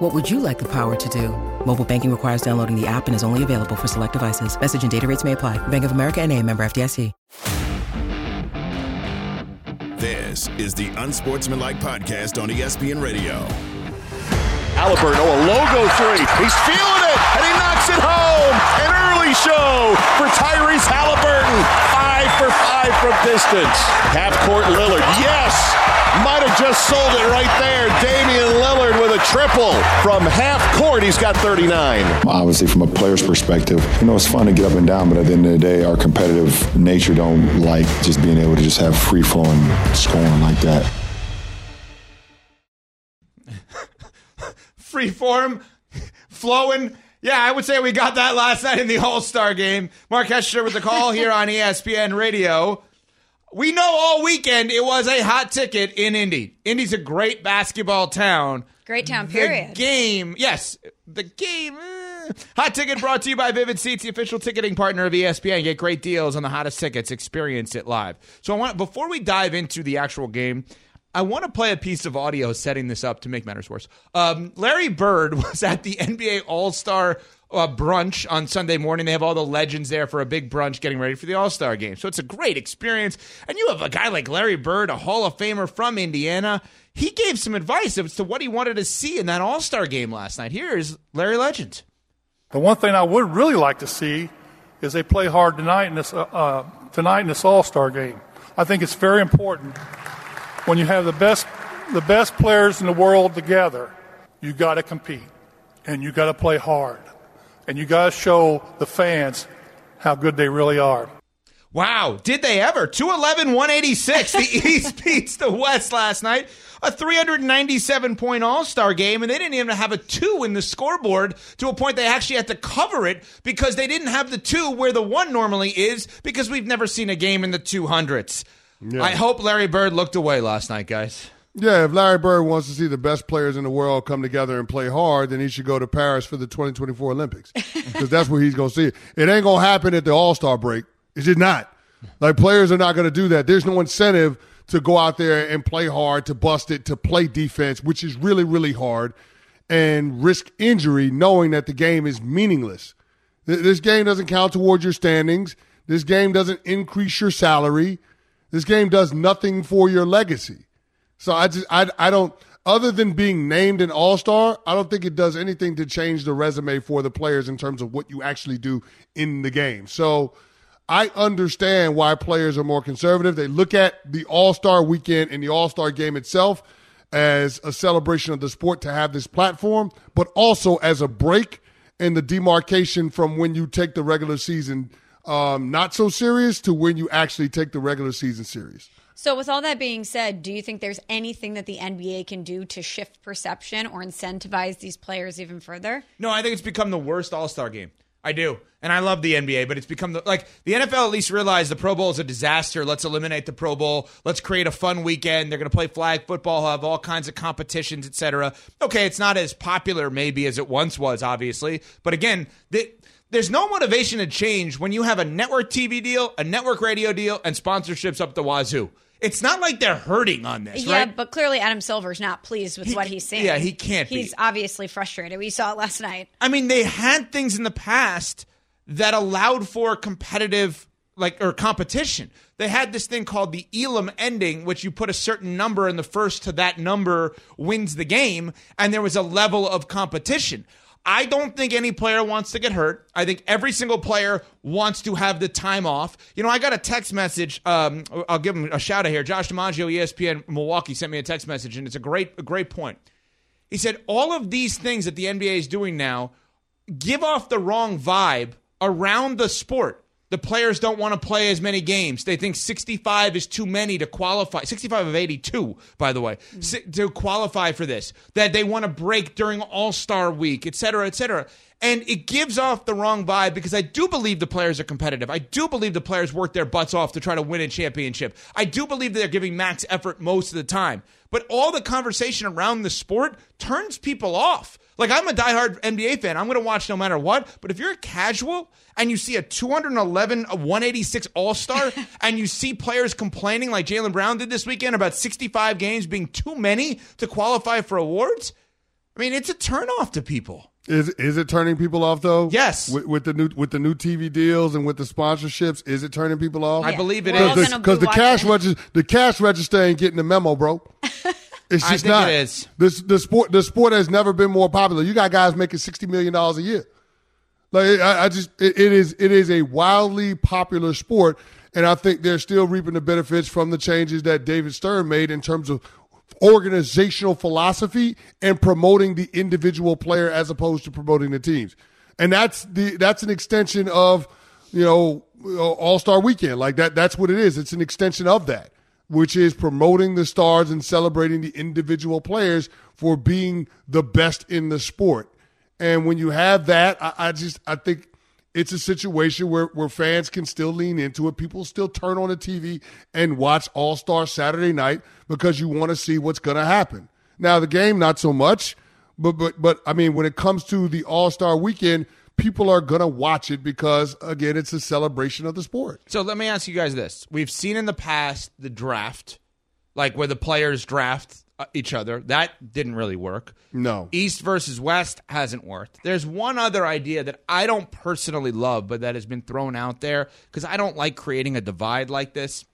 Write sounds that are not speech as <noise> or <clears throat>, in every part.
What would you like the power to do? Mobile banking requires downloading the app and is only available for select devices. Message and data rates may apply. Bank of America and a member FDIC. This is the Unsportsmanlike Podcast on ESPN Radio. Halliburton, oh, a logo three. He's feeling it, and he knocks it home. An early show for Tyrese Halliburton. Five for five from distance. Half court Lillard, yes. Might have just sold it right there. Damian Lillard with a triple from half court. He's got 39. Obviously, from a player's perspective, you know, it's fun to get up and down, but at the end of the day, our competitive nature don't like just being able to just have free flowing scoring like that. <laughs> free form, <laughs> flowing. Yeah, I would say we got that last night in the All Star game. Mark Hester with the call <laughs> here on ESPN Radio. We know all weekend it was a hot ticket in Indy. Indy's a great basketball town. Great town, period. The game, yes, the game. eh. Hot ticket brought to you by Vivid Seats, the official ticketing partner of ESPN. Get great deals on the hottest tickets. Experience it live. So I want before we dive into the actual game. I want to play a piece of audio setting this up to make matters worse. Um, Larry Bird <laughs> was at the NBA All Star uh, brunch on Sunday morning. They have all the legends there for a big brunch getting ready for the All Star game. So it's a great experience. And you have a guy like Larry Bird, a Hall of Famer from Indiana. He gave some advice as to what he wanted to see in that All Star game last night. Here's Larry Legend. The one thing I would really like to see is they play hard tonight in this uh, uh, tonight in this All Star game. I think it's very important when you have the best the best players in the world together. You got to compete and you got to play hard and you got to show the fans how good they really are. Wow, did they ever? 211 186. The <laughs> East beats the West last night. A 397 point All Star game, and they didn't even have a two in the scoreboard to a point they actually had to cover it because they didn't have the two where the one normally is because we've never seen a game in the 200s. I hope Larry Bird looked away last night, guys. Yeah, if Larry Bird wants to see the best players in the world come together and play hard, then he should go to Paris for the 2024 Olympics because that's where he's going to see it. It ain't going to happen at the All Star break. It's just not. Like players are not going to do that. There's no incentive to go out there and play hard, to bust it, to play defense, which is really, really hard, and risk injury knowing that the game is meaningless. This game doesn't count towards your standings. This game doesn't increase your salary. This game does nothing for your legacy. So I just I I don't other than being named an all-star, I don't think it does anything to change the resume for the players in terms of what you actually do in the game. So I understand why players are more conservative. They look at the All-Star weekend and the All-Star game itself as a celebration of the sport to have this platform, but also as a break in the demarcation from when you take the regular season um, not so serious to when you actually take the regular season serious. So, with all that being said, do you think there's anything that the NBA can do to shift perception or incentivize these players even further? No, I think it's become the worst All Star game. I do. And I love the NBA, but it's become the, like the NFL at least realized the Pro Bowl is a disaster. Let's eliminate the Pro Bowl. Let's create a fun weekend. They're going to play flag football, have all kinds of competitions, etc. Okay, it's not as popular maybe as it once was, obviously. But again, the, there's no motivation to change when you have a network TV deal, a network radio deal, and sponsorships up the wazoo. It's not like they're hurting on this, Yeah, right? but clearly Adam Silver's not pleased with He- what he's seeing. yeah, he can't be. He's obviously frustrated. We saw it last night. I mean, they had things in the past that allowed for competitive like or competition. They had this thing called the Elam ending, which you put a certain number in the first to that number wins the game, and there was a level of competition. I don't think any player wants to get hurt. I think every single player wants to have the time off. You know, I got a text message. Um, I'll give him a shout out here. Josh DiMaggio, ESPN Milwaukee, sent me a text message, and it's a great, a great point. He said all of these things that the NBA is doing now give off the wrong vibe around the sport. The players don't want to play as many games. They think 65 is too many to qualify. 65 of 82, by the way, hmm. si- to qualify for this. That they want to break during All Star week, et cetera, et cetera. And it gives off the wrong vibe because I do believe the players are competitive. I do believe the players work their butts off to try to win a championship. I do believe they're giving max effort most of the time. But all the conversation around the sport turns people off. Like I'm a diehard NBA fan. I'm going to watch no matter what. But if you're a casual and you see a 211, a 186 All Star, <laughs> and you see players complaining like Jaylen Brown did this weekend about 65 games being too many to qualify for awards, I mean, it's a turnoff to people. Is is it turning people off though? Yes. With, with the new with the new TV deals and with the sponsorships, is it turning people off? I believe it We're is. Because be the cash watching. register, the cash register ain't getting the memo, bro. <laughs> It's I just think not. it is. This the sport the sport has never been more popular. You got guys making sixty million dollars a year. Like I, I just it, it is it is a wildly popular sport, and I think they're still reaping the benefits from the changes that David Stern made in terms of organizational philosophy and promoting the individual player as opposed to promoting the teams. And that's the that's an extension of you know uh, All Star Weekend. Like that that's what it is. It's an extension of that, which is promoting the stars and celebrating the individual players for being the best in the sport. And when you have that, I, I just I think it's a situation where, where fans can still lean into it. People still turn on the TV and watch All Star Saturday night because you want to see what's going to happen. Now the game, not so much, but but but I mean, when it comes to the All Star Weekend, people are going to watch it because again, it's a celebration of the sport. So let me ask you guys this: We've seen in the past the draft, like where the players draft uh, each other. That didn't really work. No. East versus West hasn't worked. There's one other idea that I don't personally love, but that has been thrown out there because I don't like creating a divide like this.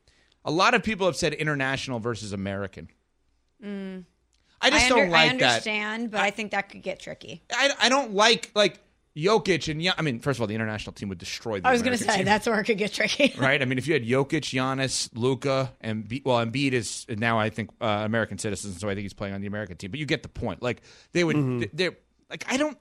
A lot of people have said international versus American. I just I, don't under- like I that. understand, but I think that could get tricky. I, I don't like like Jokic and Gian- I mean, first of all, the international team would destroy. the I was going to say team. that's where it could get tricky. <laughs> right? I mean, if you had Jokic, Giannis, Luka, and Be- well, Embiid is now I think uh, American citizen, so I think he's playing on the American team. But you get the point. Like they would, they're like I don't,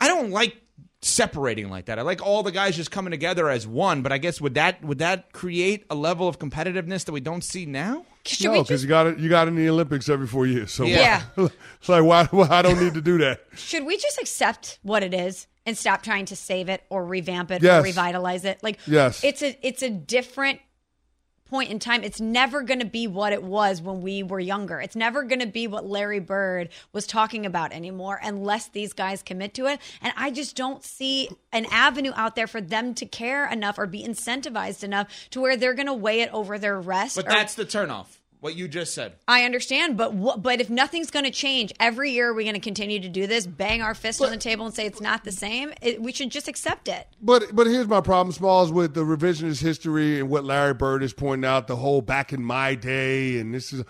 I don't like separating like that. I like all the guys just coming together as one. But I guess would that would that create a level of competitiveness that we don't see now? Should no, because you got it. You got in the Olympics every four years. So Yeah. why- it's <laughs> like why, why I don't need to do that. should we just accept what it is and stop trying to save it or revamp it Yes. or revitalize it? Like Yes. it's a it's a different point in time. It's never going to be what it was when we were younger. It's never going to be what Larry Bird was talking about anymore unless these guys commit to it. And I just don't see an avenue out there for them to care enough or be incentivized enough to where they're going to weigh it over their rest. But or- that's the turnoff. What you just said. I understand, but what, but if nothing's going to change, every year we're we going to continue to do this, bang our fist on the table and say it's not the same? It, we should just accept it. But but here's my problem, Smalls, with the revisionist history and what Larry Bird is pointing out, the whole back in my day, and this is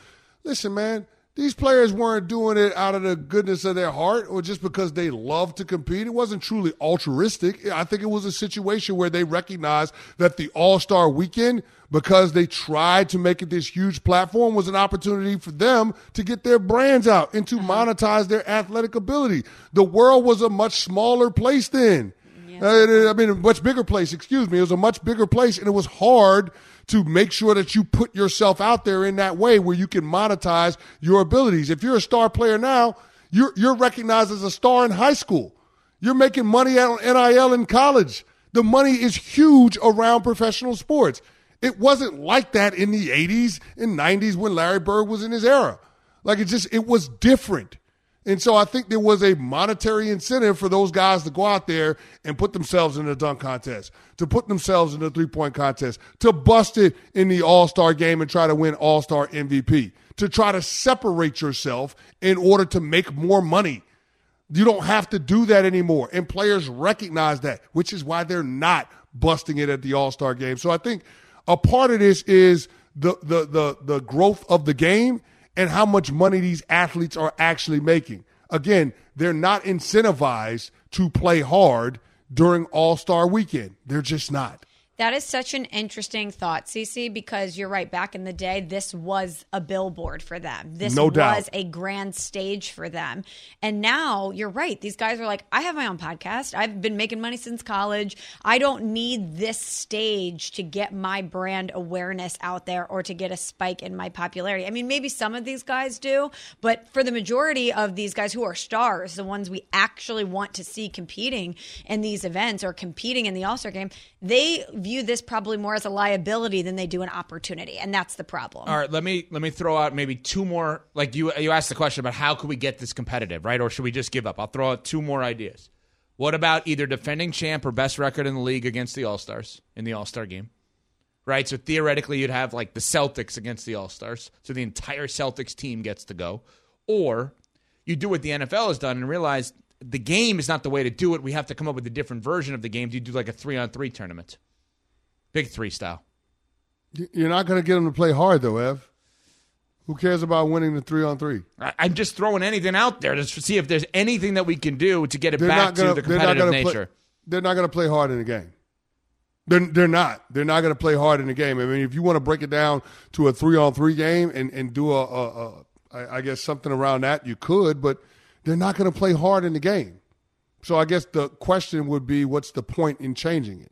listen, man, these players weren't doing it out of the goodness of their heart or just because they love to compete. It wasn't truly altruistic. I think it was a situation where they recognized that the All Star weekend, because they tried to make it this huge platform, was an opportunity for them to get their brands out and to monetize their athletic ability. The world was a much smaller place then. Uh, I mean, a much bigger place, excuse me. It was a much bigger place, and it was hard to make sure that you put yourself out there in that way where you can monetize your abilities. If you're a star player now, you're, you're recognized as a star in high school. You're making money on NIL in college. The money is huge around professional sports. It wasn't like that in the 80s and 90s when Larry Bird was in his era. Like it just, it was different. And so I think there was a monetary incentive for those guys to go out there and put themselves in the dunk contest, to put themselves in the three point contest, to bust it in the All Star game and try to win All Star MVP, to try to separate yourself in order to make more money. You don't have to do that anymore. And players recognize that, which is why they're not busting it at the All Star game. So I think a part of this is the, the, the, the growth of the game and how much money these athletes are actually making. Again, they're not incentivized to play hard during All Star weekend. They're just not. That is such an interesting thought, Cece, because you're right. Back in the day, this was a billboard for them. This No was doubt. a grand stage for them. And now you're right. These guys are like, I have my own podcast. I've been making money since college. I don't need this stage to get my brand awareness out there or to get a spike in my popularity. I mean, maybe some of these guys do, but for the majority of these guys who are stars, the ones we actually want to see competing in these events or competing in the All Star game, they view this probably more as a liability than they do an opportunity. And that's the problem. All right, let me let me throw out maybe two more. Like you, you asked the question about how could we get this competitive, right? Or should we just give up? I'll throw out two more ideas. What about either defending champ or best record in the league against the All Stars in the All Star game? Right. So theoretically, you'd have like the Celtics against the All Stars, so the entire Celtics team gets to go. Or you do what the NFL has done and realize the game is not the way to do it. We have to come up with a different version of the game. Do you do like a three on three tournament, big three style? You're not going to get them to play hard, though, Ev. Who cares about winning the three on three? I- I'm just throwing anything out there to see if there's anything that we can do to get it They're back going to the competitive gonna nature. Play, they're not going to play hard in the game. They're, they're not. They're not going to play hard in the game. I mean, if you want to break it down to a three on three game and, and do a, a, a I, I guess something around that, you could, but they're not going to play hard in the game. So I guess the question would be, what's the point in changing it?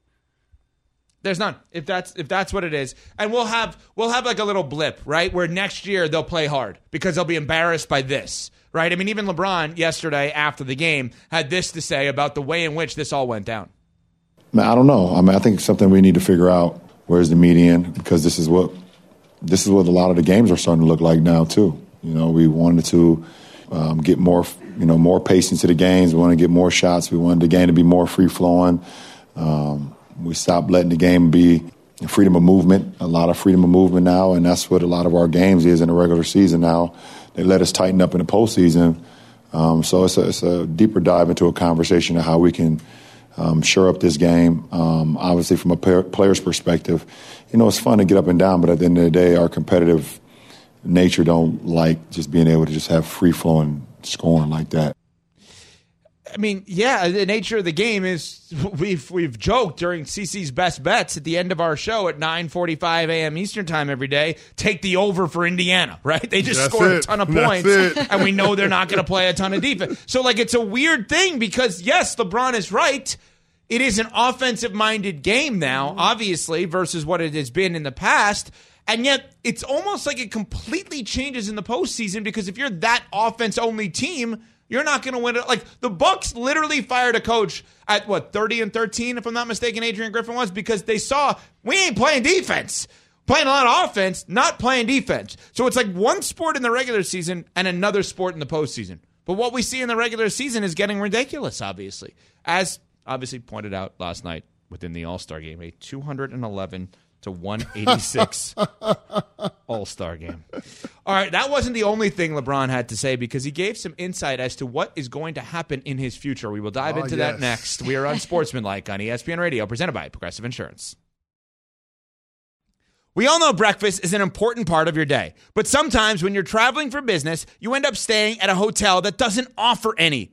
There's none. If that's if that's what it is, and we'll have we'll have like a little blip, right? Where next year they'll play hard because they'll be embarrassed by this, right? I mean, even LeBron yesterday after the game had this to say about the way in which this all went down. Man, I don't know. I mean, I think something we need to figure out. Where's the median? Because this is what this is what a lot of the games are starting to look like now too. You know, we wanted to um, get more, you know, more pace into the games. We want to get more shots. We wanted the game to be more free flowing. Um, we stopped letting the game be freedom of movement. A lot of freedom of movement now, and that's what a lot of our games is in the regular season now. They let us tighten up in the postseason. Um, so it's a, it's a deeper dive into a conversation of how we can um, shore up this game. Um, obviously, from a player, player's perspective, you know, it's fun to get up and down, but at the end of the day, our competitive nature don't like just being able to just have free flowing scoring like that. I mean, yeah, the nature of the game is <laughs> we've we've joked during CC's best bets at the end of our show at 9:45 a.m. Eastern time every day. Take the over for Indiana, <laughs> right? They just That's scored a ton of points, and we know they're not going to play a ton of defense. So, like, it's a weird thing because yes, LeBron is right. It is an offensive minded game now, obviously, versus what it has been in the past. And yet, it's almost like it completely changes in the postseason because if you're that offense only team, you're not going to win it. Like the Bucks literally fired a coach at what 30 and 13, if I'm not mistaken. Adrian Griffin was because they saw we ain't playing defense, playing a lot of offense, not playing defense. So it's like one sport in the regular season and another sport in the postseason. But what we see in the regular season is getting ridiculous, obviously, as obviously pointed out last night within the All Star game, a 211 to 186 <laughs> All Star game. All right, that wasn't the only thing LeBron had to say because he gave some insight as to what is going to happen in his future. We will dive Oh, into that next. We are on Sportsmanlike on ESPN Radio, presented by Progressive Insurance. We all know breakfast is an important part of your day, but sometimes when you're traveling for business, you end up staying at a hotel that doesn't offer any.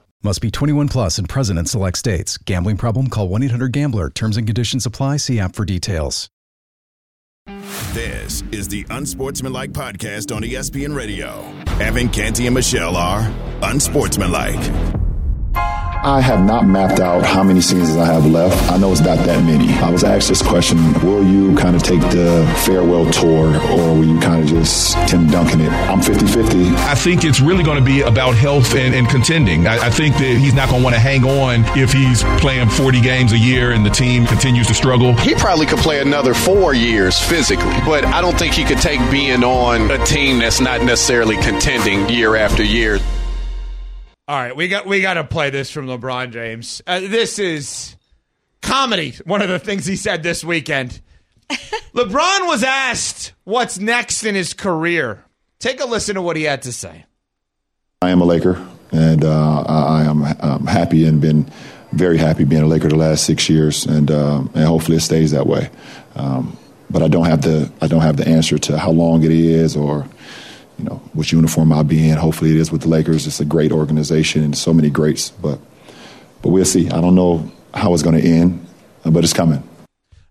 Must be 21 plus and present in select states. Gambling problem? Call 1 800 Gambler. Terms and conditions apply. See app for details. This is the Unsportsmanlike podcast on ESPN Radio. Evan Canty and Michelle are Unsportsmanlike. I have not mapped out how many seasons I have left. I know it's not that many. I was asked this question Will you kind of take the farewell tour or will you kind of just Tim Duncan it? I'm 50 50. I think it's really going to be about health and, and contending. I, I, think that he's not going to want to hang on if he's playing 40 games a year and the team continues to struggle. He probably could play another four years physically, but I don't think he could take being on a team that's not necessarily contending year after year. All right, we got we got to play this from LeBron James. Uh, this is comedy. One of the things he said this weekend. <laughs> LeBron was asked what's next in his career. Take a listen to what he had to say. I am a Laker, and uh, I am um, happy and been very happy being a Laker the last six years, and uh, and hopefully it stays that way. Um, but I don't have the I don't have the answer to how long it is or you know which uniform I'll be in. Hopefully, it is with the Lakers. It's a great organization and so many greats, but but we'll see. I don't know how it's going to end, but it's coming.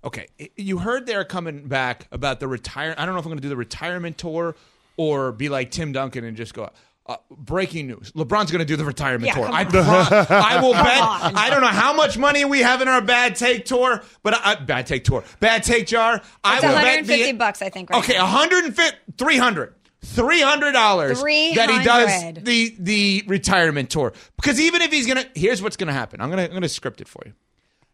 Okay, you heard they're coming back about the retire. I don't know if I'm going to do the retirement tour or be like Tim Duncan and just go. Uh, breaking news: LeBron's going to do the retirement Yeah, tour. I, pro- I will Come bet. on. I don't know how much money we have in our bad take tour, but I, bad take tour, bad take jar. I It's will 150 bet the, bucks, I think. Right Okay, now. 150, 300. Three hundred dollars that he does the the retirement tour because even if he's gonna, here's what's gonna happen. I'm gonna I'm gonna script it for you.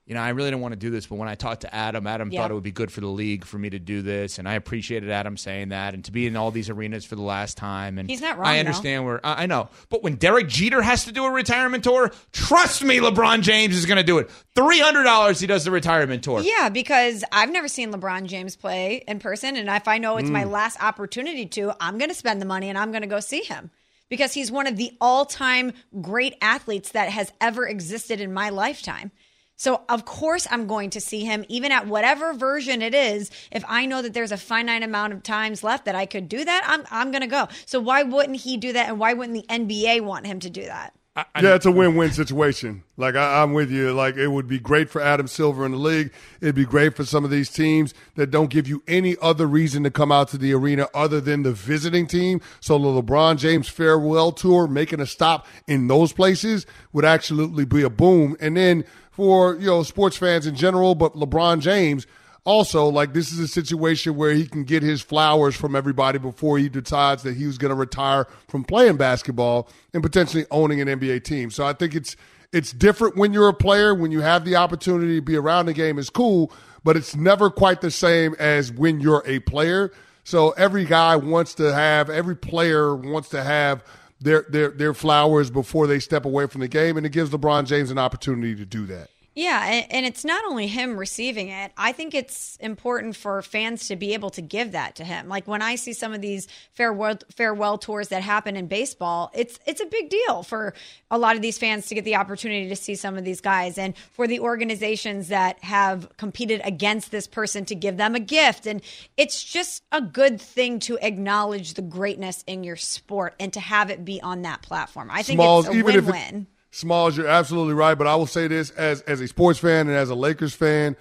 You know, I really don't want to do this, but when I talked to Adam, Adam Yeah. thought it would be good for the league for me to do this, and I appreciated Adam saying that, and to be in all these arenas for the last time. And He's not wrong, I though. understand where I I know, but when Derek Jeter has to do a retirement tour, trust me, LeBron James is going to do it. Three hundred dollars, he does the retirement tour. Yeah, because I've never seen LeBron James play in person. And if I know it's my Mm. last opportunity to, I'm going to spend the money and I'm going to go see him because he's one of the all time great athletes that has ever existed in my lifetime. So, of course, I'm going to see him, even at whatever version it is. If I know that there's a finite amount of times left that I could do that, I'm, I'm going to go. So, why wouldn't he do that? And why wouldn't the NBA want him to do that? yeah, it's a win-win situation. Like I, I'm with you. Like it would be great for Adam Silver in the league. It'd be great for some of these teams that don't give you any other reason to come out to the arena other than the visiting team. So the LeBron James farewell tour, making a stop in those places, would absolutely be a boom. And then for you know sports fans in general, but LeBron James also like this is a situation where he can get his flowers from everybody before he decides that he was going to retire from playing basketball and potentially owning an NBA team. So I think it's it's different when you're a player when you have the opportunity to be around the game is cool, but it's never quite the same as when you're a player. So every guy wants to have every player wants to have their their their flowers before they step away from the game and it gives LeBron James an opportunity to do that. Yeah, and, it's not only him receiving it. I think it's important for fans to be able to give that to him. Like when I see some of these farewell farewell tours that happen in baseball, it's it's a big deal for a lot of these fans to get the opportunity to see some of these guys, and for the organizations that have competed against this person to give them a gift. And it's just a good thing to acknowledge the greatness in your sport and to have it be on that platform. I think Smalls, it's a win-win. Smalls, you're absolutely right. But I will say this as as a sports fan and as a Lakers fan,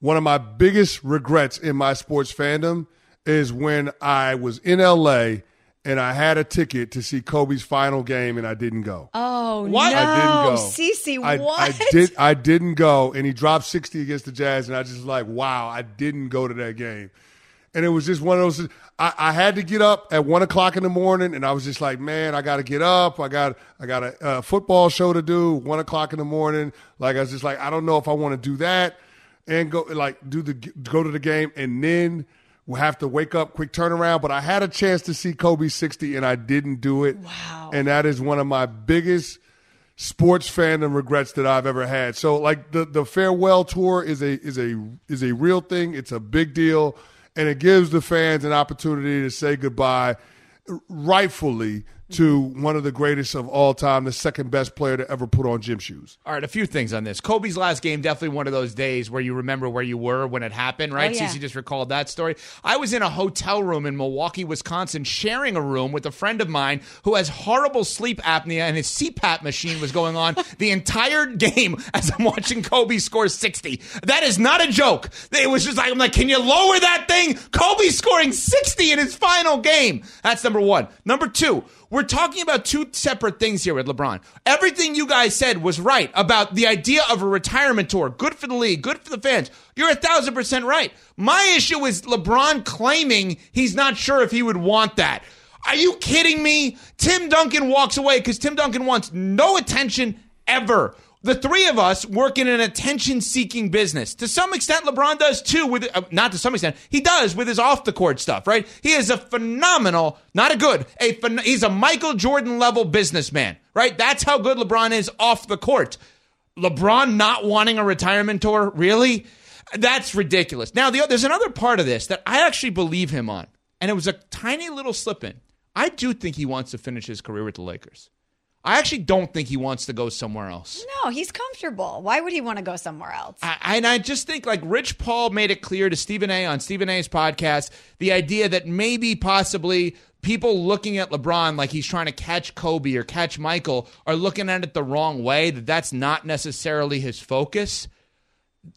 one of my biggest regrets in my sports fandom is when I was in LA and I had a ticket to see Kobe's final game and I didn't go. Oh What? no, I didn't go. Cece, I, what? I did. I didn't go, and he dropped sixty against the Jazz, and I just like, wow, I didn't go to that game, and it was just one of those. I, I had to get up at one o'clock in the morning, and I was just like, man, I got to get up. I got, I got a, uh football show to do. One o'clock in the morning, like I was just like, I don't know if I want to do that, and go like do the go to the game, and then. We'll have to wake up, quick turnaround. But I had a chance to see Kobe 60, and I didn't do it. Wow. And that is one of my biggest sports fandom regrets that I've ever had. So like the the farewell tour is a is a is a real thing. It's a big deal and it gives the fans an opportunity to say goodbye rightfully to one of the greatest of all time, the second best player to ever put on gym shoes. All right, a few things on this. Kobe's last game, definitely one of those days where you remember where you were when it happened, right? Oh, yeah. Cece just recalled that story. I was in a hotel room in Milwaukee, Wisconsin, sharing a room with a friend of mine who has horrible sleep apnea, and his CPAP machine was going on <laughs> the entire game as I'm watching Kobe score 60. That is not a joke. It was just like, I'm like, can you lower that thing? Kobe scoring 60 in his final game. That's number one. Number two, we're talking about two separate things here with LeBron. Everything you guys said was right about the idea of a retirement tour. Good for the league, good for the fans. You're a thousand percent right. My issue is LeBron claiming he's not sure if he would want that. Are you kidding me? Tim Duncan walks away because Tim Duncan wants no attention ever. The three of us work in an attention seeking business. To some extent, LeBron does too, with, uh, not to some extent, he does with his off the court stuff, right? He is a phenomenal, not a good, a phen- he's a Michael Jordan level businessman, right? That's how good LeBron is off the court. LeBron not wanting a retirement tour, really? That's ridiculous. Now, the, there's another part of this that I actually believe him on, and it was a tiny little slip in. I do think he wants to finish his career with the Lakers. I actually don't think he wants to go somewhere else. No, he's comfortable. Why would he want to go somewhere else? I, and I just think like Rich Paul made it clear to Stephen A on Stephen A's podcast the idea that maybe possibly people looking at LeBron like he's trying to catch Kobe or catch Michael are looking at it the wrong way, that that's not necessarily his focus.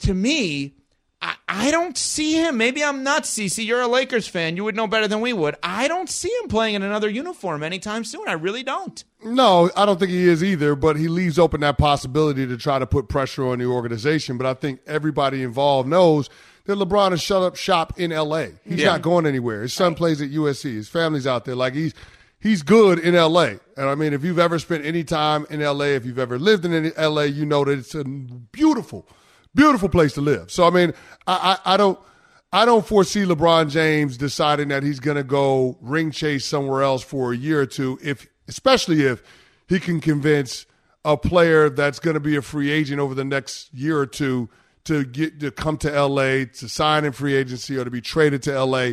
To me, I, I don't see him. Maybe I'm nuts, CC. You're a Lakers fan. You would know better than we would. I don't see him playing in another uniform anytime soon. I really don't. No, I don't think he is either, but he leaves open that possibility to try to put pressure on the organization. But I think everybody involved knows that LeBron has shut up shop in LA. He's Yeah. not going anywhere. His son plays at USC. His family's out there. Like he's he's good in LA. And I mean, if you've ever spent any time in LA, if you've ever lived in LA, you know that it's a beautiful, beautiful place to live. So I mean, I I, I don't I don't foresee LeBron James deciding that he's going to go ring chase somewhere else for a year or two, if especially if he can convince a player that's going to be a free agent over the next year or two to get to come to LA to sign in free agency or to be traded to LA.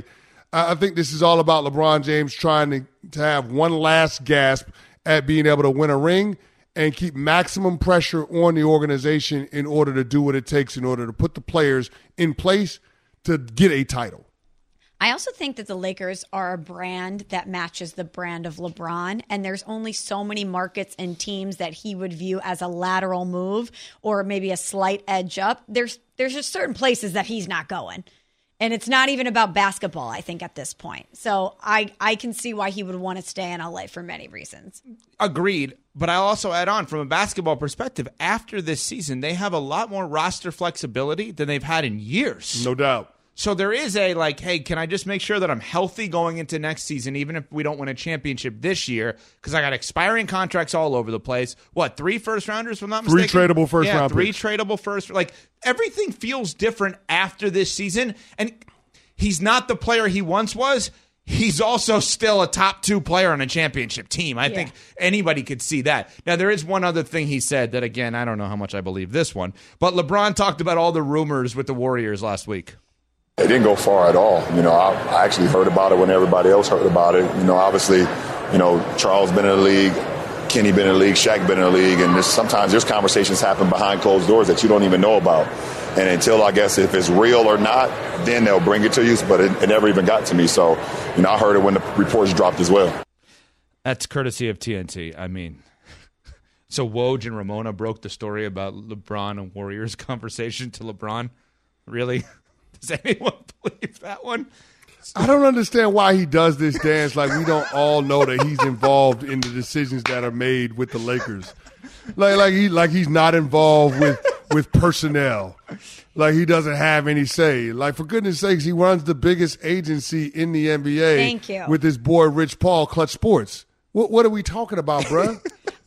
I think this is all about LeBron James trying to, to have one last gasp at being able to win a ring and keep maximum pressure on the organization in order to do what it takes in order to put the players in place to get a title. I also think that the Lakers are a brand that matches the brand of LeBron, and there's only so many markets and teams that he would view as a lateral move or maybe a slight edge up. There's there's just certain places that he's not going. And it's not even about basketball, I think, at this point. So I, I can see why he would want to stay in LA for many reasons. Agreed. But I'll also add on from a basketball perspective, after this season, they have a lot more roster flexibility than they've had in years. No doubt. So there is a like, hey, can I just make sure that I'm healthy going into next season, even if we don't win a championship this year? Because I got expiring contracts all over the place. What three first rounders? If I'm not Three mistaken. tradable first yeah, round Three picks. tradable first. Like everything feels different after this season, and he's not the player he once was. He's also still a top two player on a championship team. I think anybody could see that. Now, there is one other thing he said that, again, I don't know how much I believe this one, but LeBron talked about all the rumors with the Warriors last week. It didn't go far at all. You know, I, I actually heard about it when everybody else heard about it. You know, obviously, you know, Charles been in the league, Kenny been in the league, Shaq been in the league, and there's, sometimes there's conversations happen behind closed doors that you don't even know about. And until I guess if it's real or not, then they'll bring it to you. But it, it never even got to me. So, you know, I heard it when the reports dropped as well. That's courtesy of TNT. I mean, <laughs> so Woj and Ramona broke the story about LeBron and Warriors <laughs> conversation to LeBron. Really? <laughs> Does <laughs> anyone believe that one? I don't understand why he does this dance like we don't all know that he's involved in the decisions that are made with the Lakers. Like like he like he's not involved with with personnel. Like he doesn't have any say. Like for goodness sakes, he runs the biggest agency in the NBA Thank you. with his boy Rich Paul, Klutch Sports. What what are we talking about, bruh? <laughs>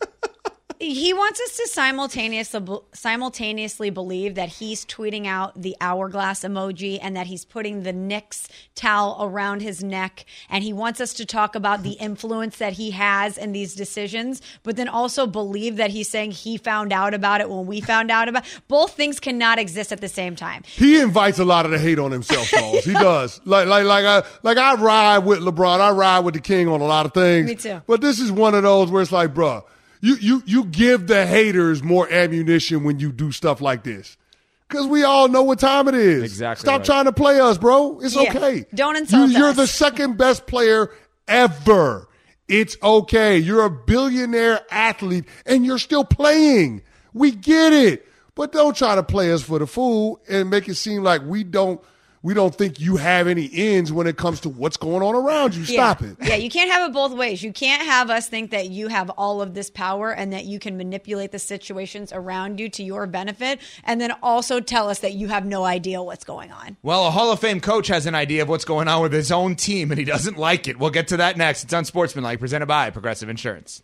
He wants us to simultaneously simultaneously believe that he's tweeting out the hourglass emoji and that he's putting the Knicks towel around his neck, and he wants us to talk about the influence that he has in these decisions, but then also believe that he's saying he found out about it when we found out about. Both things cannot exist at the same time. he invites a lot of the hate on himself, <laughs> Charles. He does. Like like like I like I ride with LeBron. I ride with the king on a lot of things. Me too. But this is one of those where it's like, bruh, you you you give the haters more ammunition when you do stuff like this. Cause we all know what time it is. Exactly Stop right. trying to play us, bro. It's Yeah. okay. Don't insult you, You're the second best player ever. It's okay. You're a billionaire athlete and you're still playing. We get it. But don't try to play us for the fool and make it seem like we don't we don't think you have any ends when it comes to what's going on around you. Stop yeah. it. Yeah, you can't have it both ways. You can't have us think that you have all of this power and that you can manipulate the situations around you to your benefit, and then also tell us that you have no idea what's going on. Well, a Hall of Fame coach has an idea of what's going on with his own team, and he doesn't like it. We'll get to that next. It's Unsportsmanlike, presented by Progressive Insurance.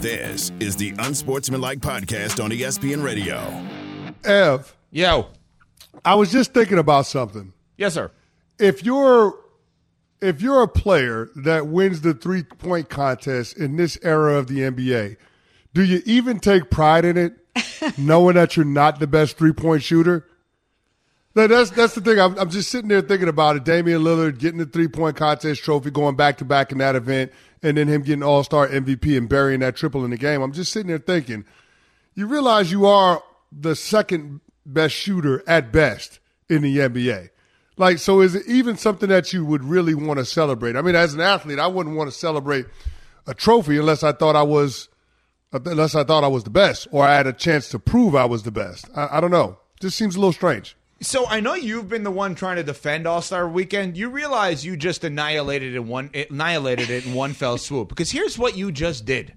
This is the Unsportsmanlike podcast on ESPN Radio. Ev. Yo. I was just thinking about something. Yes, sir. If you're if you're a player that wins the three point contest in this era of the NBA, do you even take pride in it, <laughs> knowing that you're not the best three point shooter? That's that's the thing. I'm, I'm just sitting there thinking about it. Damian Lillard getting the three point contest trophy, going back to back in that event, and then him getting All Star MVP and burying that triple in the game. I'm just sitting there thinking, you realize you are the second best shooter at best in the NBA. Like, so is it even something that you would really want to celebrate? I mean, as an athlete, I wouldn't want to celebrate a trophy unless I thought I was, unless I thought I was the best or I had a chance to prove I was the best. I, I don't know. Just seems a little strange. So I know you've been the one trying to defend All Star Weekend. You realize you just annihilated it in one annihilated it in one fell <laughs> swoop. Because here's what you just did.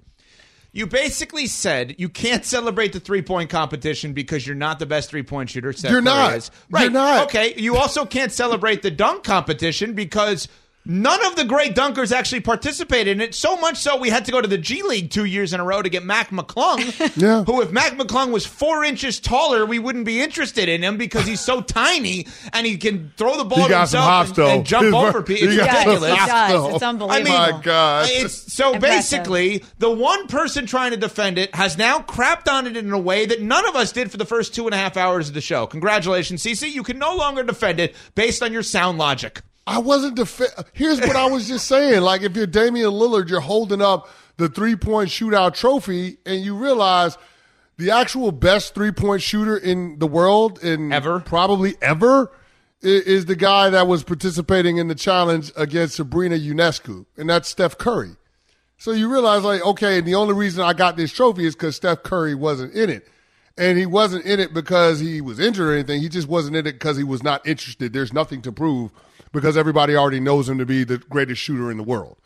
You basically said you can't celebrate the three point competition because you're not the best three point shooter. Seth You're Curry not. is. Right. You're not. Okay. You also can't celebrate the dunk competition because none of the great dunkers actually participated in it. So much so we had to go to the G League two years in a row to get Mac McClung. <laughs> Yeah. Who, if Mac McClung was four inches taller, we wouldn't be interested in him because he's so <laughs> tiny and he can throw the ball He to got some himself hops, and, and jump His- over <laughs> people. It's he got some ridiculous. It hops, does. It's unbelievable. I mean, My God. It's so Impressive. basically the one person trying to defend it has now crapped on it in a way that none of us did for the first two and a half hours of the show. Congratulations, Cece. You can no longer defend it based on your sound logic. I wasn't def- Here's what I was just saying. Like, if you're Damian Lillard, you're holding up the three point shootout trophy, and you realize the actual best three point shooter in the world, in Ever. probably ever, is the guy that was participating in the challenge against Sabrina Ionescu, and that's Steph Curry. So you realize, like, okay, and the only reason I got this trophy is because Steph Curry wasn't in it. And he wasn't in it because he was injured or anything. He just wasn't in it because he was not interested. There's nothing to prove because everybody already knows him to be the greatest shooter in the world.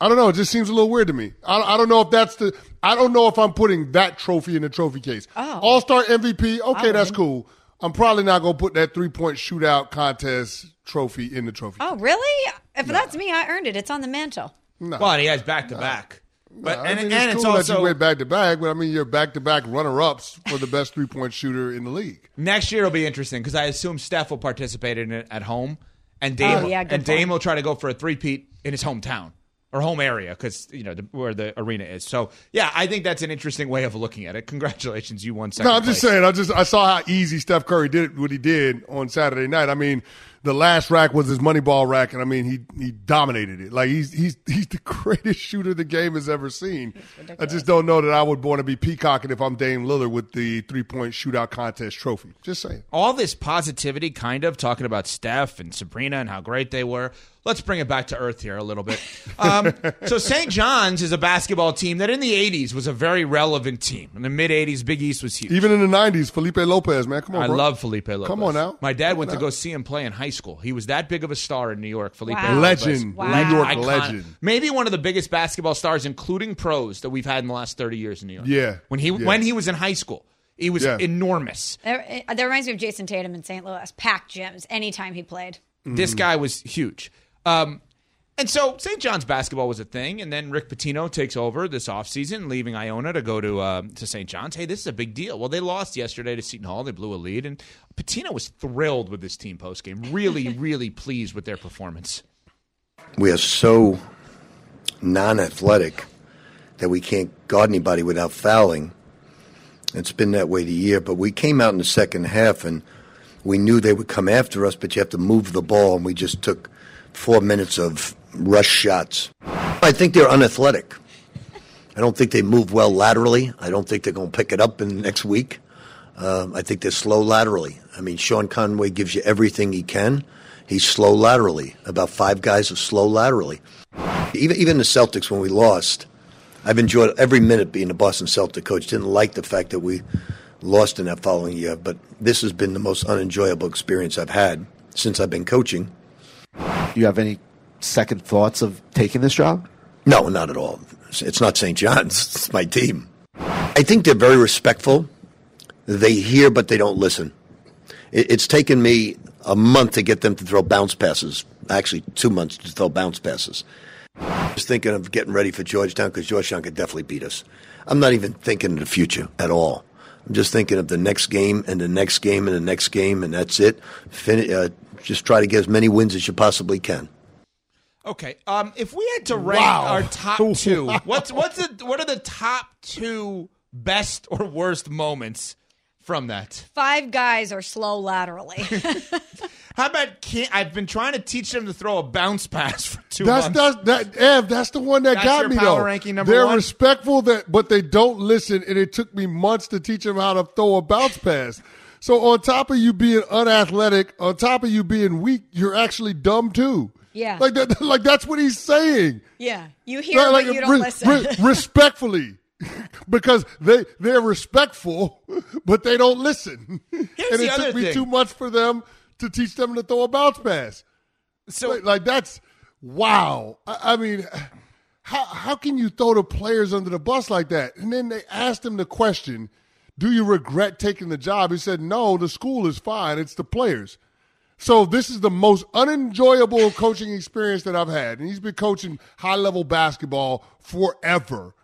I don't know. It just seems a little weird to me. I, I don't know if that's the. I don't know if I'm putting that trophy in the trophy case. Oh. All Star MVP. Okay, that's cool. I'm probably not gonna put that three point shootout contest trophy in the trophy. Oh, really? If that's me, I earned it. It's on the mantle. No. Well, he has back to back. But I and, mean, and it's it's cool that also you went back to back, but I mean, you're back to back runner ups for the best three point shooter in the league. next year will be interesting because I assume Steph will participate in it at home, and Dame Oh, yeah, and Dame point. will try to go for a three-peat in his hometown or home area because you know the, where the arena is. So yeah, I think that's an interesting way of looking at it. Congratulations, you won second. No, I'm just place. saying. I just I saw how easy Steph Curry did what he did on Saturday night. I mean, the last rack was his money ball rack, and I mean, he he dominated it. Like he's he's he's the <laughs> greatest shooter the game has ever seen. I just don't know that I would want to be peacocking if I'm Dame Lillard with the three point shootout contest trophy. Just saying. All this positivity, kind of talking about Steph and Sabrina and how great they were. Let's bring it back to earth here a little bit. Um, <laughs> so St. John's is a basketball team that in the '80s was a very relevant team. In the mid '80s, Big East was huge. Even in the '90s, Felipe Lopez, man, come on, I bro. love Felipe Lopez. Come on now. My dad Come went on to now. go see him play in high school. He was that big of a star in New York. Felipe Wow. Lopez. Legend. Wow. New York Iconic. legend. Maybe one of the biggest basketball stars, including pros, that we've had in the last 30 years in New York. Yeah. When he Yeah. when he was in high school, he was Yeah. enormous. That, that reminds me of Jayson Tatum in St. Louis. Packed gyms anytime he played. Mm-hmm. This guy was huge. Um, and so St. John's basketball was a thing, and then Rick Pitino takes over this offseason, leaving Iona to go to uh, to St. John's. Hey, this is a big deal. Well, they lost yesterday to Seton Hall. They blew a lead, and Pitino was thrilled with this team postgame. Really, <laughs> really pleased with their performance. we are so non-athletic that we can't guard anybody without fouling. It's been that way the year, but we came out in the second half and we knew they would come after us, but you have to move the ball, and we just took four minutes of rush shots. I think they're unathletic. I don't think they move well laterally. I don't think they're going to pick it up in the next week. Um, I think they're slow laterally. I mean, Sean Conway gives you everything he can. He's slow laterally. About five guys are slow laterally. Even even the Celtics when we lost, I've enjoyed every minute being a Boston Celtic coach. Didn't like the fact that we lost in that following year, but this has been the most unenjoyable experience I've had since I've been coaching. Do you have any second thoughts of taking this job? No, not at all. It's not St. John's. <laughs> It's my team. I think they're very respectful. They hear, but they don't listen. It's taken me a month to get them to throw bounce passes. Actually, two months to throw bounce passes. I Just thinking of getting ready for Georgetown because Georgetown could definitely beat us. I'm not even thinking of the future at all. I'm just thinking of the next game and the next game and the next game, and that's it. Fin- uh, just try to get as many wins as you possibly can. Okay. Um, if we had to rank Wow. our top two, <laughs> what's what's the what are the top two best or worst moments from that? Five guys are slow laterally. <laughs> <laughs> How about can I've been trying to teach them to throw a bounce pass for two That's months. that's that Ev. That's the one that That's got me though. ranking number They're one? respectful that, but they don't listen, and it took me months to teach them how to throw a bounce pass. So on top of you being unathletic, on top of you being weak, you're actually dumb too. Yeah. like that. <laughs> Like that's what he's saying. yeah. You hear, Like- but like, you don't re- listen. re- <laughs> respectfully. <laughs> because they they're respectful, but they don't listen. and the it other took me thing. two months for them to teach them to throw a bounce pass. So Like, like that's wow. I, I mean, how how can you throw the players under the bus like that? And then they asked him the question, "Do you regret taking the job?" He said, "No, the school is fine. It's the players." So this is the most unenjoyable coaching experience that I've had, and he's been coaching high level basketball forever.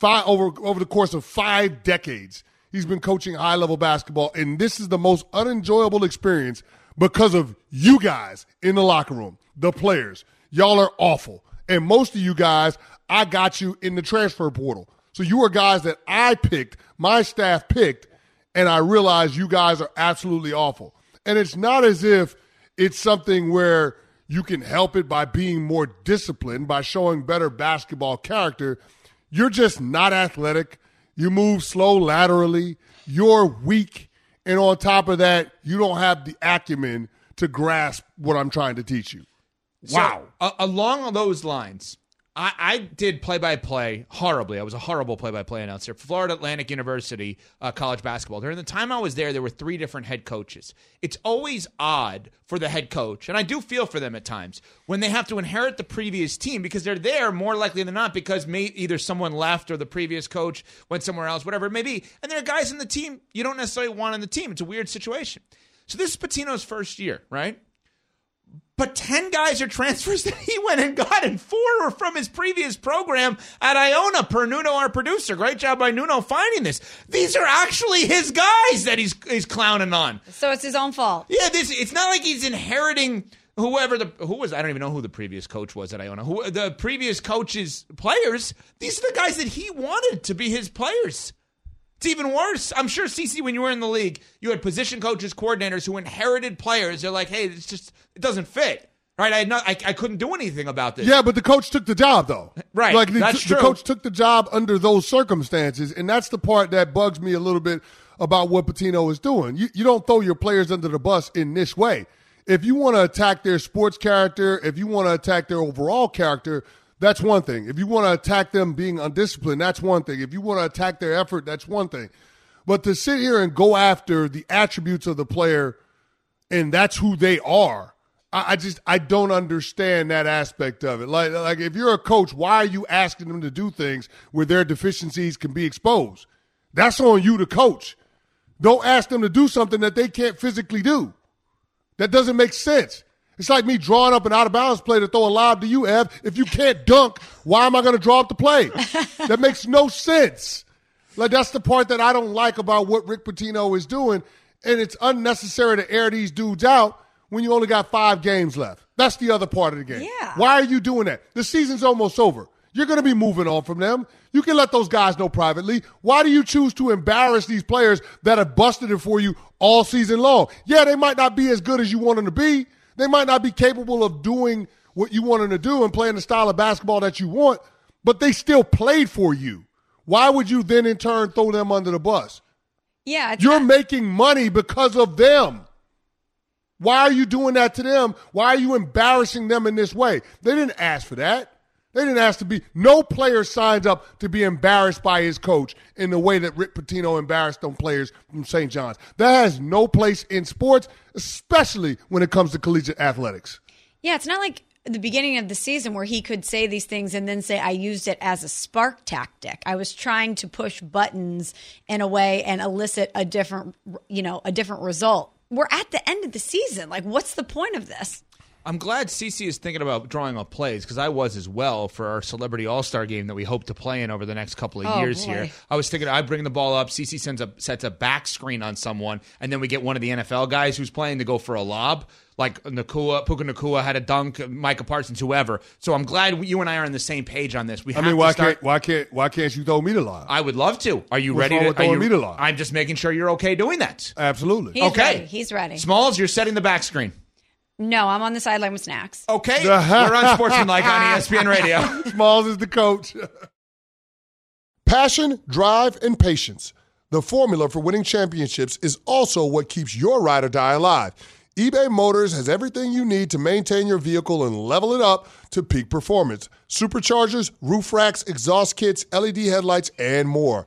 Five over over the course of five decades, he's been coaching high level basketball, and this is the most unenjoyable experience because of you guys in the locker room, the players. Y'all are awful, and most of you guys, I got you in the transfer portal. So you are guys that I picked, my staff picked, and I realize you guys are absolutely awful. And it's not as if it's something where you can help it by being more disciplined, by showing better basketball character. You're just not athletic. You move slow laterally. You're weak. And on top of that, you don't have the acumen to grasp what I'm trying to teach you. So, Wow. along those lines, I, I did play by play horribly. I was a horrible play by play announcer for Florida Atlantic University uh, college basketball. During the time I was there, there were three different head coaches. It's always odd for the head coach, and I do feel for them at times when they have to inherit the previous team because they're there more likely than not because may, either someone left or the previous coach went somewhere else, whatever it may be. And there are guys in the team you don't necessarily want in the team. It's a weird situation. So this is Pitino's first year, right? But 10 guys are transfers that he went and got, and four were from his previous program at Iona, per Nuno, our producer. Great job by Nuno finding this. These are actually his guys that he's, he's clowning on. so it's his own fault. Yeah, this it's not like he's inheriting whoever the who was I don't even know who the previous coach was at Iona. Who the previous coach's players, these are the guys that he wanted to be his players. It's even worse. I'm sure CC, when you were in the league, you had position coaches, coordinators who inherited players. They're like, hey, it's just it doesn't fit. Right? I had not, I, I couldn't do anything about this. Yeah, but the coach took the job though. Right, Like the, that's the true. coach took the job under those circumstances, and that's the part that bugs me a little bit about what Pitino is doing. You you don't throw your players under the bus in this way. If you want to attack their sports character, if you want to attack their overall character, that's one thing. If you want to attack them being undisciplined, that's one thing. If you want to attack their effort, that's one thing. But to sit here and go after the attributes of the player and that's who they are. I, just I don't understand that aspect of it. Like like if you're a coach, why are you asking them to do things where their deficiencies can be exposed? That's on you to coach. Don't ask them to do something that they can't physically do. That doesn't make sense. It's like me drawing up an out of bounds play to throw a lob to you, Ev. If you can't dunk, why am I going to draw up the play? <laughs> that makes no sense. Like that's the part that I don't like about what Rick Pitino is doing, and it's unnecessary to air these dudes out when you only got five games left. That's the other part of the game. Yeah. Why are you doing that? The season's almost over. You're going to be moving on from them. You can let those guys know privately. Why do you choose to embarrass these players that have busted it for you all season long? Yeah, they might not be as good as you want them to be. They might not be capable of doing what you want them to do and playing the style of basketball that you want, but they still played for you. Why would you then in turn throw them under the bus? Yeah, You're not- making money because of them. Why are you doing that to them? Why are you embarrassing them in this way? They didn't ask for that. They didn't ask to be. No player signs up to be embarrassed by his coach in the way that Rick Pitino embarrassed them players from St. John's. That has no place in sports, especially when it comes to collegiate athletics. Yeah, it's not like the beginning of the season where he could say these things and then say, I used it as a spark tactic. I was trying to push buttons in a way and elicit a different, you know, a different result. We're at the end of the season. Like, what's the point of this? I'm glad CC is thinking about drawing up plays because I was as well for our Celebrity All Star game that we hope to play in over the next couple of Oh, years boy. here. I was thinking I bring the ball up, CC sends a sets a back screen on someone, and then we get one of the NFL guys who's playing to go for a lob. Like Nacua, Puka Nacua had a dunk, Micah Parsons, whoever. So I'm glad you and I are on the same page on this. We I have mean, to why start- can't why can't why can't you throw me the lob? I would love to. Are you What's ready wrong to? with are you, me the lob? I'm just making sure you're okay doing that. Absolutely. He's okay. ready. He's ready. Smalls, you're setting the back screen. No, I'm on the sideline with snacks. Okay. <laughs> We're Unsportsmanlike on ESPN Radio. <laughs> Smalls is the coach. <laughs> Passion, drive, and patience. The formula for winning championships is also what keeps your ride or die alive. eBay Motors has everything you need to maintain your vehicle and level it up to peak performance. Superchargers, roof racks, exhaust kits, LED headlights, and more.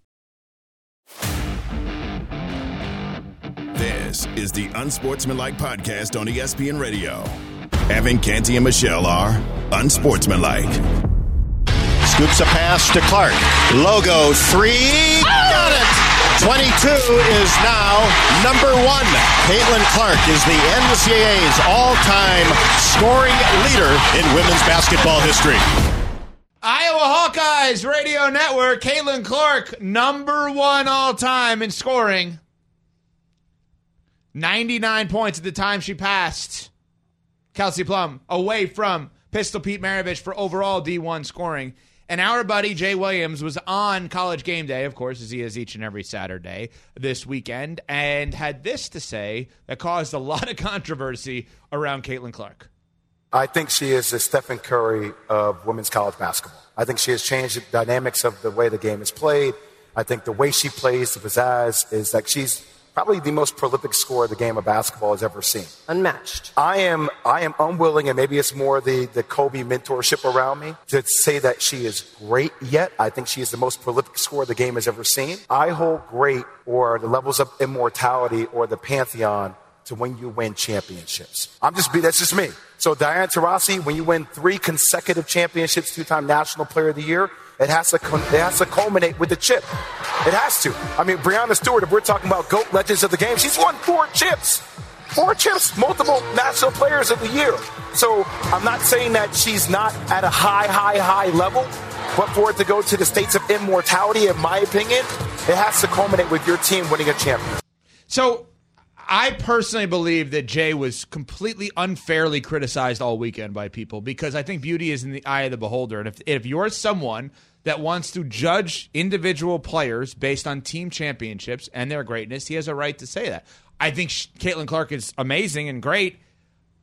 This is the Unsportsmanlike podcast on ESPN Radio. Evan Canty and Michelle are unsportsmanlike. Scoops a pass to Clark. Logo three. Got it. 22 is now number one. Caitlin Clark is the NCAA's all-time scoring leader in women's basketball history. Iowa Hawkeyes Radio Network. Caitlin Clark, number one all time in scoring. 99 points at the time she passed. Kelsey Plum away from Pistol Pete Maravich for overall D1 scoring. And our buddy Jay Williams was on college game day, of course, as he is each and every Saturday this weekend, and had this to say that caused a lot of controversy around Caitlin Clark. I think she is the Stephen Curry of women's college basketball. I think she has changed the dynamics of the way the game is played. I think the way she plays, the pizzazz, is that she's probably the most prolific scorer the game of basketball has ever seen. Unmatched. I am I am unwilling, and maybe it's more the the Kobe mentorship around me to say that she is great yet. I think she is the most prolific scorer the game has ever seen. I hold great or the levels of immortality or the pantheon to when you win championships. I'm just be that's just me. So Diana Taurasi, when you win three consecutive championships, two-time National Player of the Year, it has to it has to culminate with the chip. It has to. I mean, Breanna Stewart, if we're talking about GOAT legends of the game, she's won four chips. Four chips, multiple national players of the year. So I'm not saying that she's not at a high, high, high level, but for it to go to the states of immortality, in my opinion, it has to culminate with your team winning a champion. So I personally believe that Jay was completely unfairly criticized all weekend by people because I think beauty is in the eye of the beholder. And if, if you're someone that wants to judge individual players based on team championships and their greatness, he has a right to say that. I think Caitlin Clark is amazing and great.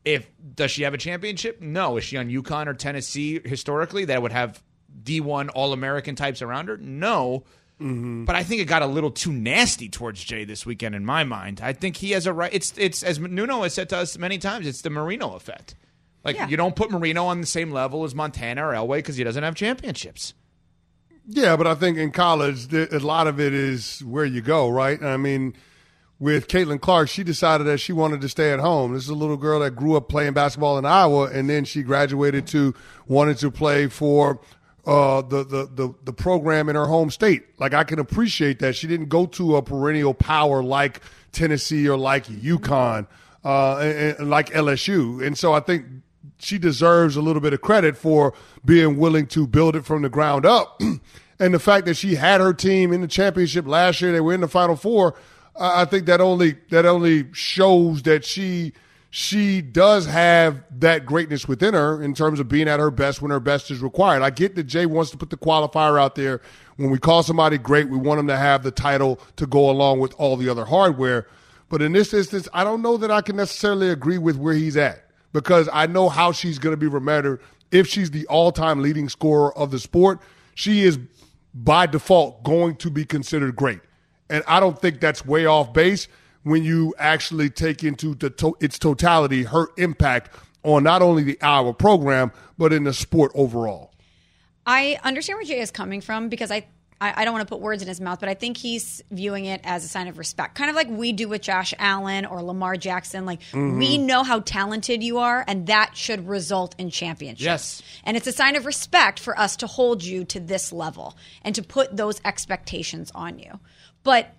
If does she have a championship? No. Is she on UConn or Tennessee historically that would have D1 All American types around her? No. Mm-hmm. But I think it got a little too nasty towards Jay this weekend in my mind. I think he has a right. It's it's as Nuno has said to us many times. It's the Marino effect. Like yeah. you don't put Marino on the same level as Montana or Elway because he doesn't have championships. Yeah, but I think in college a lot of it is where you go, right? I mean, with Caitlin Clark, she decided that she wanted to stay at home. This is a little girl that grew up playing basketball in Iowa, and then she graduated to wanted to play for uh, the, the, the, the program in her home state. Like, I can appreciate that. She didn't go to a perennial power like Tennessee or like UConn, uh, and, and like LSU. And so I think she deserves a little bit of credit for being willing to build it from the ground up. <clears throat> and the fact that she had her team in the championship last year, they were in the Final Four – I think that only that only shows that she she does have that greatness within her in terms of being at her best when her best is required. I get that Jay wants to put the qualifier out there. When we call somebody great, we want them to have the title to go along with all the other hardware. But in this instance, I don't know that I can necessarily agree with where he's at because I know how she's going to be remembered. If she's the all time leading scorer of the sport, she is by default going to be considered great. And I don't think that's way off base when you actually take into to- its totality her impact on not only the hour program but in the sport overall. I understand where Jay is coming from because I I, don't want to put words in his mouth, but I think he's viewing it as a sign of respect, kind of like we do with Josh Allen or Lamar Jackson. Like mm-hmm. we know how talented you are, and that should result in championships. Yes, and it's a sign of respect for us to hold you to this level and to put those expectations on you. But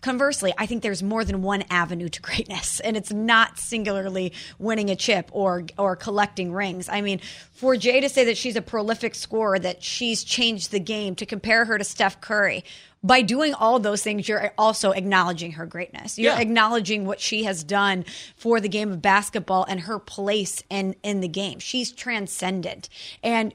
conversely, I think there's more than one avenue to <laughs> greatness, and it's not singularly winning a chip or or collecting rings. I mean, for Jay to say that she's a prolific scorer, that she's changed the game, to compare her to Steph Curry. By doing all those things, you're also acknowledging her greatness. You're yeah. acknowledging what she has done for the game of basketball and her place in in the game. She's transcendent. And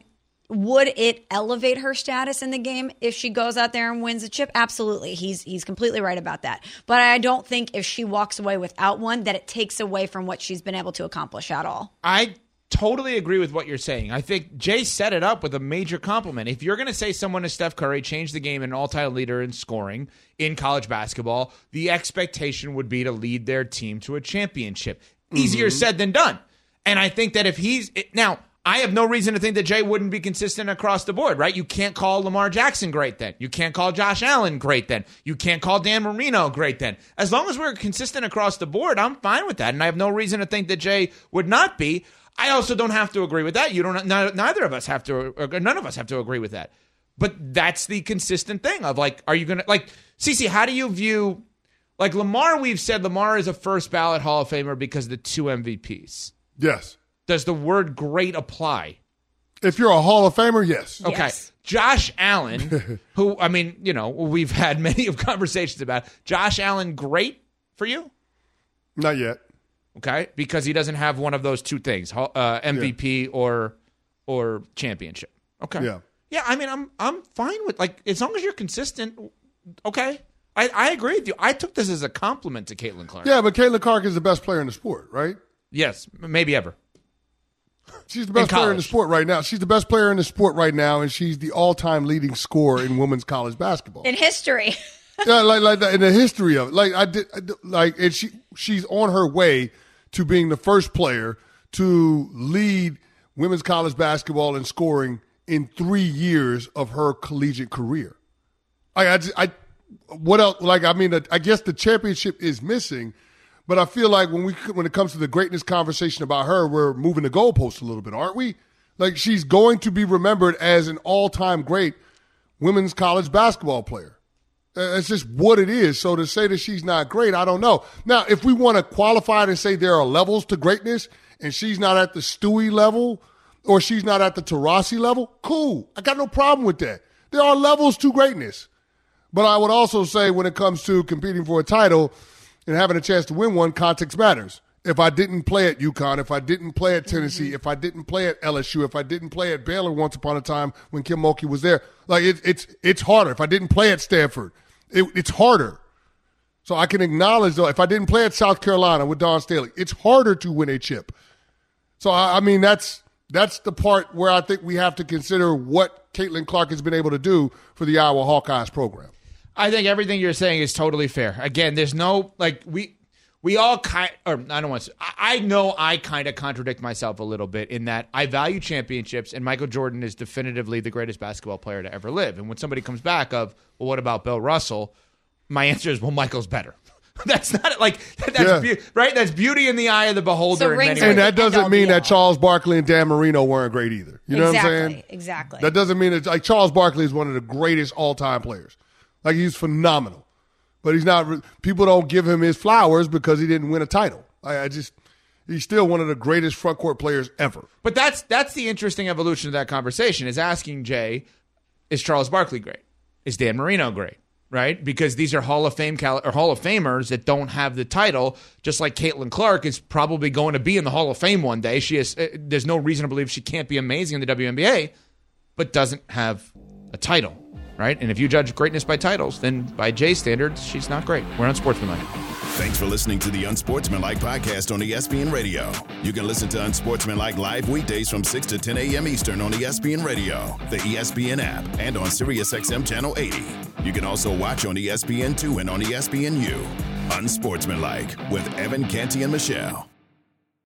would it elevate her status in the game if she goes out there and wins a chip? Absolutely. He's he's completely right about that. But I don't think if she walks away without one that it takes away from what she's been able to accomplish at all. I totally agree with what you're saying. I think Jay set it up with a major compliment. If you're going to say someone is Steph Curry changed the game and all-time leader in scoring in college basketball, the expectation would be to lead their team to a championship. Easier mm-hmm. said than done. And I think that if he's now I have no reason to think that Jay wouldn't be consistent across the board, right? You can't call Lamar Jackson great then. You can't call Josh Allen great then. You can't call Dan Marino great then. As long as we're consistent across the board, I'm fine with that. And I have no reason to think that Jay would not be. I also don't have to agree with that. You don't, neither of us have to, uh, none of us have to agree with that. But that's the consistent thing of like, are you going to, like, Cece, how do you view, like Lamar, we've said Lamar is a first ballot Hall of Famer because of the two MVPs. Yes does the word great apply? If you're a Hall of Famer, yes. Okay. Yes. Josh Allen, <laughs> who, I mean, you know, we've had <laughs> many of conversations about. Josh Allen, great for you? Not yet. Okay, because he doesn't have one of those two things, uh, MVP or or championship. Okay. Yeah. Yeah, I mean, I'm I'm fine with like as long as you're consistent. Okay, I, I agree with you. I took this as a compliment to Caitlin Clark. Yeah, but Caitlin Clark is the best player in the sport, right? Yes, maybe ever. She's the best player in the sport right now. She's the best player in the sport right now, and she's the all-time leading scorer in women's college basketball. In history. <laughs> yeah, like like in the history of it. Like I did, I did- like and she she's on her way to being the first player to lead women's college basketball in scoring in three years of her collegiate career. I I, just- I what else? Like I mean, I guess the championship is missing. But I feel like when we when it comes to the greatness conversation about her, we're moving the goalposts a little bit, aren't we? Like she's going to be remembered as an all-time great women's college basketball player. Uh, It's just what it is. So to say that she's not great, I don't know. Now, if we want to qualify it and say there are levels to greatness, and she's not at the Stewie level or she's not at the Taurasi level, cool. I got no problem with that. There are levels to greatness. But I would also say when it comes to competing for a title and having a chance to win one, context matters. If I didn't play at UConn, if I didn't play at mm-hmm. Tennessee, if I didn't play at LSU, if I didn't play at Baylor once upon a time when Kim Mulkey was there, like it, it's it's harder. If I didn't play at Stanford, it, it's harder. So I can acknowledge though, if I didn't play at South Carolina with Dawn Staley, it's harder to win a chip. So I, I mean, that's that's the part where I think we have to consider what Caitlin Clark has been able to do for the Iowa Hawkeyes program. I think everything you're saying is totally fair. Again, there's no like we we all kind or I don't want to. I, I know I kind of contradict myself a little bit in that I value championships, and Michael Jordan is definitively the greatest basketball player to ever live. And when somebody comes back of, well, what about Bill Russell? My answer is, well, Michael's better. <laughs> That's not like that's Yeah. beau- right. That's beauty in the eye of the beholder. in many and that doesn't mean that Charles Barkley and Dan Marino weren't great either. You know exactly, what I'm saying? Exactly. That doesn't mean it's like Charles Barkley is one of the greatest all time players. Like he's phenomenal, but he's not. People don't give him his flowers because he didn't win a title. I, I just he's still one of the greatest front court players ever. But that's that's the interesting evolution of that conversation is asking Jay, is Charles Barkley great? Is Dan Marino great? Right? Because these are Hall of Fame cal- or Hall of Famers that don't have the title, just like Caitlin Clark is probably going to be in the Hall of Fame one day. She is uh, there's no reason to believe she can't be amazing in the WNBA, but doesn't have a title. Right? And if you judge greatness by titles, then by Jay's standards, she's not great. We're unsportsmanlike. Thanks for listening to the Unsportsmanlike podcast on ESPN Radio. You can listen to Unsportsmanlike live weekdays from 6 to 10 a.m. Eastern on ESPN Radio, the ESPN app, and on SiriusXM Channel 80. You can also watch on E ESPN2 and on ESPNU. Unsportsmanlike with Evan Canty and Michelle.